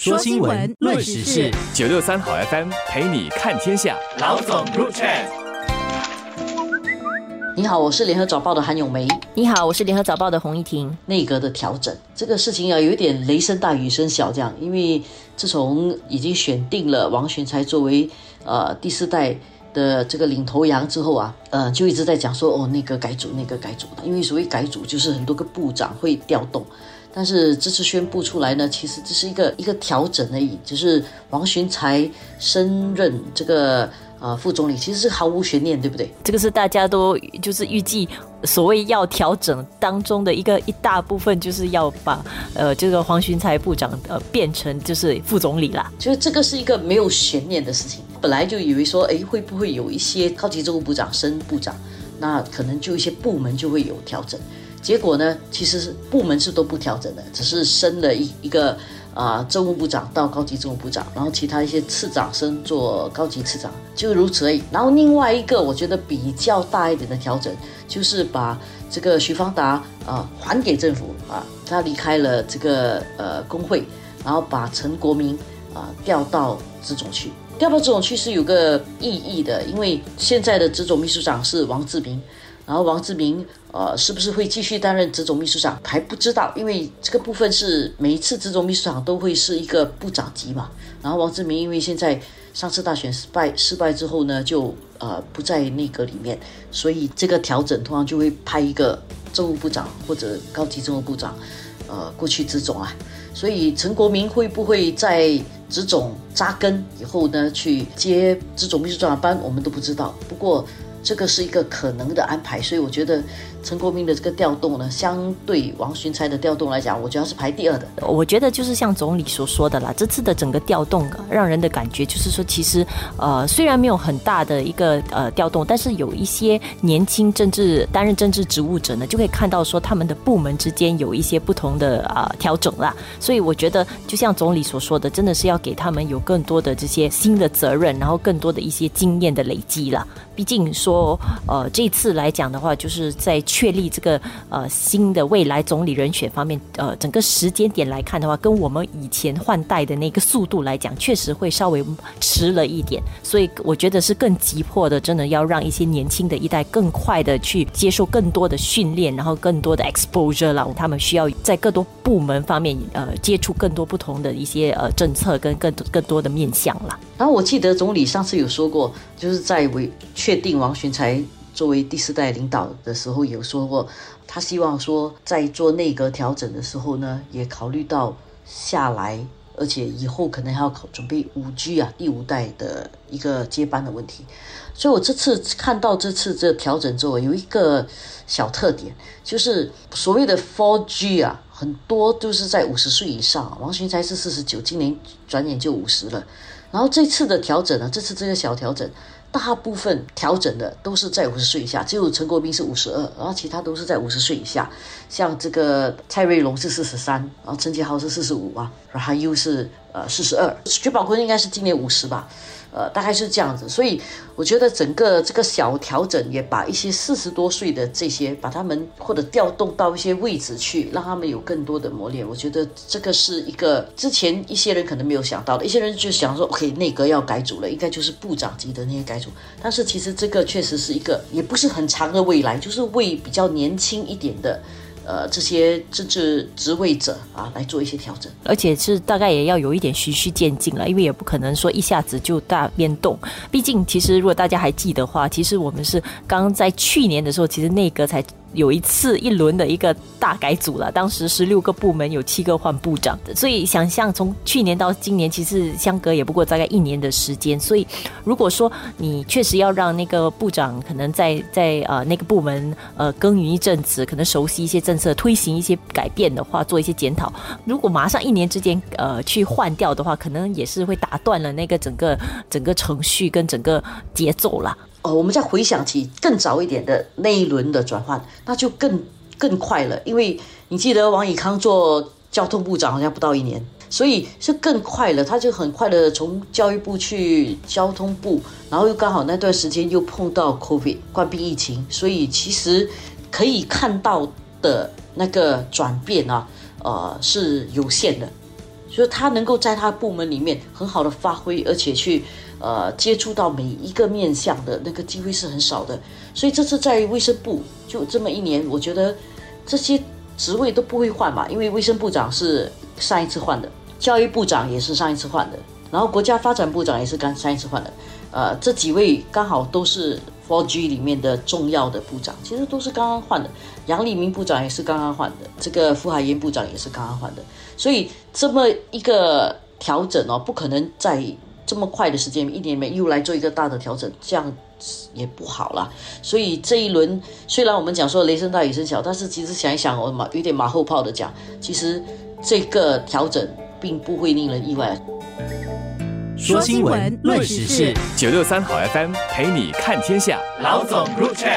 说新闻，论时事，九六三好 FM 陪你看天下。老总入场。你好，我是联合早报的韩永梅。你好，我是联合早报的洪一婷。内阁的调整，这个事情啊，有一点雷声大雨声小这样，因为自从已经选定了王选才作为呃第四代的这个领头羊之后啊，呃，就一直在讲说哦，那个改组，那个改组的。因为所谓改组，就是很多个部长会调动。但是这次宣布出来呢，其实这是一个一个调整而已，就是王寻才升任这个呃副总理，其实是毫无悬念，对不对？这个是大家都就是预计所谓要调整当中的一个一大部分，就是要把呃这个黄循才部长呃变成就是副总理啦。就是这个是一个没有悬念的事情，本来就以为说，哎，会不会有一些高级政务部长升部长，那可能就一些部门就会有调整。结果呢？其实是部门是都不调整的，只是升了一一个啊政务部长到高级政务部长，然后其他一些次长升做高级次长，就如此而已。然后另外一个我觉得比较大一点的调整，就是把这个徐方达啊还给政府啊，他离开了这个呃工会，然后把陈国民啊调到资总去，调到资总去是有个意义的，因为现在的资总秘书长是王志明。然后王志明，呃，是不是会继续担任职总秘书长还不知道，因为这个部分是每一次职总秘书长都会是一个部长级嘛。然后王志明因为现在上次大选失败失败之后呢，就呃不在内阁里面，所以这个调整通常就会派一个政务部长或者高级政务部长，呃过去职总啊。所以陈国民会不会在职总扎根以后呢，去接职总秘书长的班，我们都不知道。不过。这个是一个可能的安排，所以我觉得陈国民的这个调动呢，相对王循才的调动来讲，我觉得是排第二的。我觉得就是像总理所说的啦，这次的整个调动让人的感觉就是说，其实呃虽然没有很大的一个呃调动，但是有一些年轻政治担任政治职务者呢，就可以看到说他们的部门之间有一些不同的啊调整啦。所以我觉得就像总理所说的，真的是要给他们有更多的这些新的责任，然后更多的一些经验的累积了。毕竟说，说呃，这次来讲的话，就是在确立这个呃新的未来总理人选方面，呃，整个时间点来看的话，跟我们以前换代的那个速度来讲，确实会稍微迟了一点。所以我觉得是更急迫的，真的要让一些年轻的一代更快的去接受更多的训练，然后更多的 exposure 了。他们需要在更多部门方面，呃，接触更多不同的一些呃政策跟更更多的面向了。然后我记得总理上次有说过，就是在为确定王群才作为第四代领导的时候，有说过，他希望说在做内阁调整的时候呢，也考虑到下来，而且以后可能还要考准备五 G 啊，第五代的一个接班的问题。所以我这次看到这次这调整之后，有一个小特点，就是所谓的 Four G 啊，很多都是在五十岁以上。王群才是四十九，今年转眼就五十了。然后这次的调整呢，这次这个小调整，大部分调整的都是在五十岁以下，只有陈国斌是五十二，然后其他都是在五十岁以下。像这个蔡瑞龙是四十三，然后陈杰豪是四十五啊，然后他又是呃四十二，薛宝坤应该是今年五十吧。呃，大概是这样子，所以我觉得整个这个小调整也把一些四十多岁的这些，把他们或者调动到一些位置去，让他们有更多的磨练。我觉得这个是一个之前一些人可能没有想到的，一些人就想说，OK，内阁要改组了，应该就是部长级的那些改组。但是其实这个确实是一个，也不是很长的未来，就是为比较年轻一点的。呃，这些政治职位者啊，来做一些调整，而且是大概也要有一点循序渐进了，因为也不可能说一下子就大变动。毕竟，其实如果大家还记得话，其实我们是刚在去年的时候，其实内阁才。有一次一轮的一个大改组了，当时十六个部门有七个换部长，所以想象从去年到今年，其实相隔也不过大概一年的时间。所以如果说你确实要让那个部长可能在在呃那个部门呃耕耘一阵子，可能熟悉一些政策，推行一些改变的话，做一些检讨，如果马上一年之间呃去换掉的话，可能也是会打断了那个整个整个程序跟整个节奏了。哦，我们再回想起更早一点的那一轮的转换，那就更更快了。因为你记得王以康做交通部长好像不到一年，所以是更快了。他就很快的从教育部去交通部，然后又刚好那段时间又碰到 COVID 冠病疫情，所以其实可以看到的那个转变啊，呃是有限的。就是他能够在他部门里面很好的发挥，而且去呃接触到每一个面向的那个机会是很少的。所以这次在卫生部就这么一年，我觉得这些职位都不会换嘛，因为卫生部长是上一次换的，教育部长也是上一次换的，然后国家发展部长也是刚上一次换的。呃，这几位刚好都是 4G 里面的重要的部长，其实都是刚刚换的。杨立明部长也是刚刚换的，这个傅海燕部长也是刚刚换的。所以这么一个调整哦，不可能在这么快的时间一年里面又来做一个大的调整，这样也不好啦。所以这一轮虽然我们讲说雷声大雨声小，但是其实想一想，我马有点马后炮的讲，其实这个调整并不会令人意外。说新闻，论时事，九六三好 FM 陪你看天下。老总入场。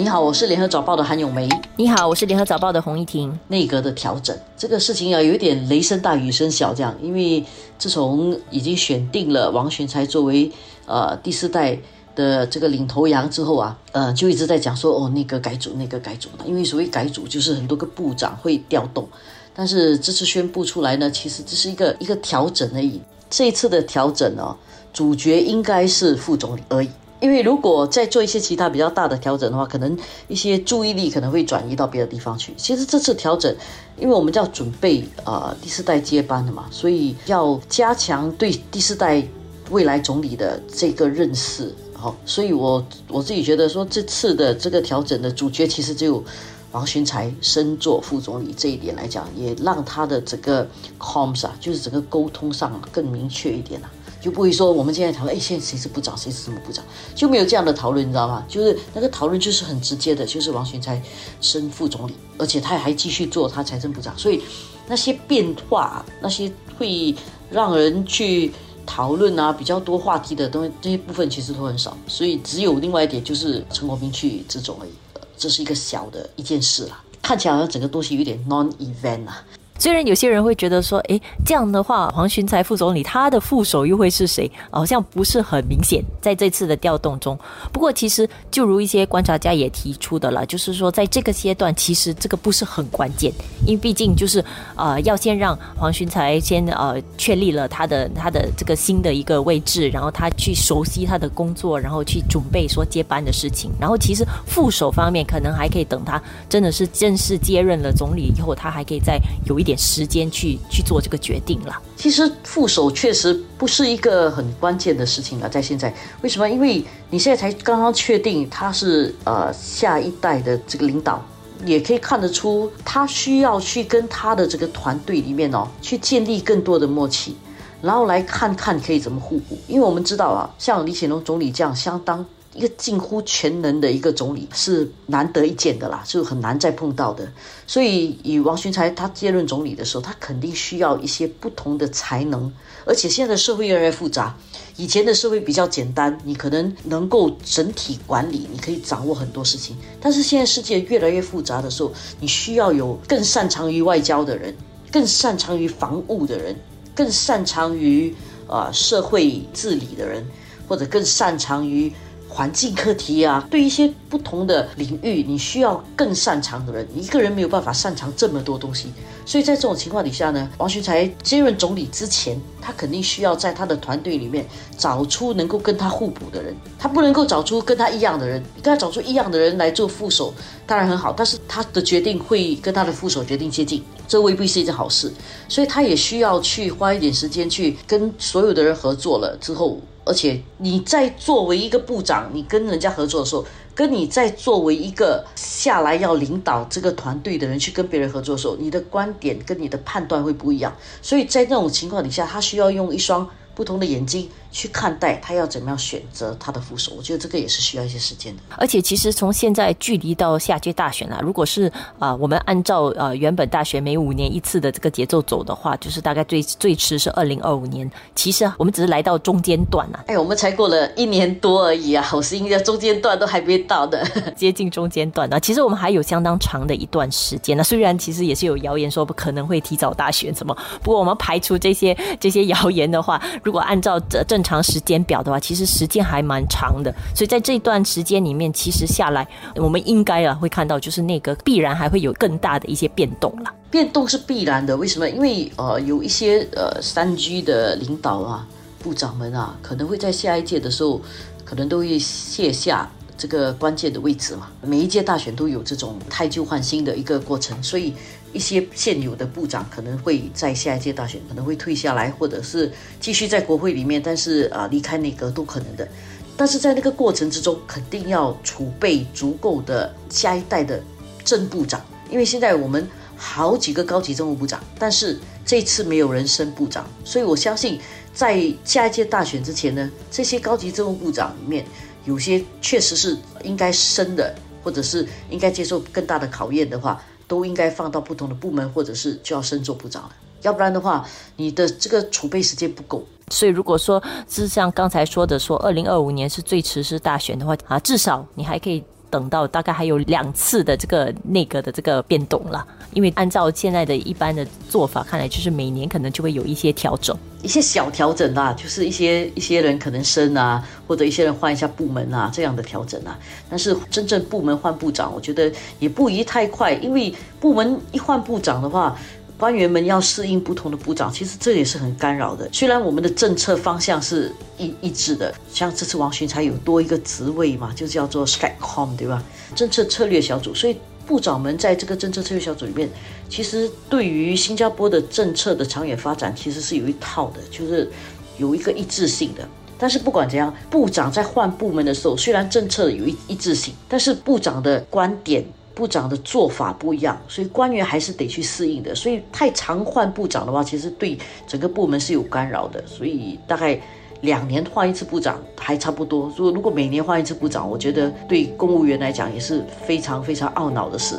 你好，我是联合早报的韩永梅。你好，我是联合早报的洪一婷。内阁的调整，这个事情啊，有一点雷声大雨声小这样，因为自从已经选定了王玄才作为呃第四代的这个领头羊之后啊，呃，就一直在讲说哦，内阁改组，内阁改组因为所谓改组就是很多个部长会调动，但是这次宣布出来呢，其实这是一个一个调整而已。这一次的调整呢，主角应该是副总理而已。因为如果再做一些其他比较大的调整的话，可能一些注意力可能会转移到别的地方去。其实这次调整，因为我们要准备呃第四代接班的嘛，所以要加强对第四代未来总理的这个认识。好，所以我我自己觉得说，这次的这个调整的主角其实只有王勋才升做副总理这一点来讲，也让他的整个 comms 啊，就是整个沟通上更明确一点了。就不会说我们现在讨论，哎，现在谁是部长，谁是什么部长，就没有这样的讨论，你知道吗？就是那个讨论就是很直接的，就是王群才升副总理，而且他还继续做他财政部长，所以那些变化，那些会让人去讨论啊，比较多话题的东西，这些部分其实都很少，所以只有另外一点就是陈国民去这种而已，这是一个小的一件事啦，看起来好像整个东西有点 non event 啊。虽然有些人会觉得说，哎，这样的话，黄循才副总理他的副手又会是谁？好像不是很明显，在这次的调动中。不过，其实就如一些观察家也提出的了，就是说，在这个阶段，其实这个不是很关键，因为毕竟就是呃，要先让黄循才先呃确立了他的他的这个新的一个位置，然后他去熟悉他的工作，然后去准备说接班的事情。然后，其实副手方面可能还可以等他真的是正式接任了总理以后，他还可以再有一。点时间去去做这个决定了。其实副手确实不是一个很关键的事情啊，在现在为什么？因为你现在才刚刚确定他是呃下一代的这个领导，也可以看得出他需要去跟他的这个团队里面哦去建立更多的默契，然后来看看可以怎么互补。因为我们知道啊，像李显龙总理这样相当。一个近乎全能的一个总理是难得一见的啦，就很难再碰到的。所以以王群才他接任总理的时候，他肯定需要一些不同的才能。而且现在的社会越来越复杂，以前的社会比较简单，你可能能够整体管理，你可以掌握很多事情。但是现在世界越来越复杂的时候，你需要有更擅长于外交的人，更擅长于防务的人，更擅长于啊社会治理的人，或者更擅长于。环境课题啊，对一些不同的领域，你需要更擅长的人。一个人没有办法擅长这么多东西，所以在这种情况底下呢，王学才接任总理之前，他肯定需要在他的团队里面找出能够跟他互补的人。他不能够找出跟他一样的人，你跟他找出一样的人来做副手，当然很好，但是他的决定会跟他的副手决定接近，这未必是一件好事。所以他也需要去花一点时间去跟所有的人合作了之后。而且你在作为一个部长，你跟人家合作的时候，跟你在作为一个下来要领导这个团队的人去跟别人合作的时候，你的观点跟你的判断会不一样。所以在那种情况底下，他需要用一双不同的眼睛。去看待他要怎么样选择他的副手，我觉得这个也是需要一些时间的。而且其实从现在距离到下届大选啊，如果是啊我们按照呃原本大选每五年一次的这个节奏走的话，就是大概最最迟是二零二五年。其实我们只是来到中间段啊，哎，我们才过了一年多而已啊，好是因为中间段都还没到的，接近中间段啊。其实我们还有相当长的一段时间呢。虽然其实也是有谣言说不可能会提早大选什么，不过我们排除这些这些谣言的话，如果按照这正正常时间表的话，其实时间还蛮长的。所以在这段时间里面，其实下来，我们应该啊会看到，就是那个必然还会有更大的一些变动了。变动是必然的，为什么？因为呃，有一些呃三 G 的领导啊、部长们啊，可能会在下一届的时候，可能都会卸下这个关键的位置嘛。每一届大选都有这种汰旧换新的一个过程，所以一些现有的部长可能会在下一届大选可能会退下来，或者是继续在国会里面，但是啊离开内阁都可能的。但是在那个过程之中，肯定要储备足够的下一代的正部长，因为现在我们。好几个高级政务部长，但是这次没有人升部长，所以我相信在下一届大选之前呢，这些高级政务部长里面有些确实是应该升的，或者是应该接受更大的考验的话，都应该放到不同的部门，或者是就要升做部长了。要不然的话，你的这个储备时间不够。所以如果说是像刚才说的，说二零二五年是最迟是大选的话啊，至少你还可以。等到大概还有两次的这个内阁的这个变动了，因为按照现在的一般的做法，看来就是每年可能就会有一些调整，一些小调整啊，就是一些一些人可能升啊，或者一些人换一下部门啊这样的调整啊。但是真正部门换部长，我觉得也不宜太快，因为部门一换部长的话。官员们要适应不同的部长，其实这也是很干扰的。虽然我们的政策方向是一一致的，像这次王群才有多一个职位嘛，就叫做 Skycom 对吧？政策策略小组。所以部长们在这个政策策略小组里面，其实对于新加坡的政策的长远发展，其实是有一套的，就是有一个一致性的。但是不管怎样，部长在换部门的时候，虽然政策有一一致性，但是部长的观点。部长的做法不一样，所以官员还是得去适应的。所以太常换部长的话，其实对整个部门是有干扰的。所以大概两年换一次部长还差不多。如果如果每年换一次部长，我觉得对公务员来讲也是非常非常懊恼的事。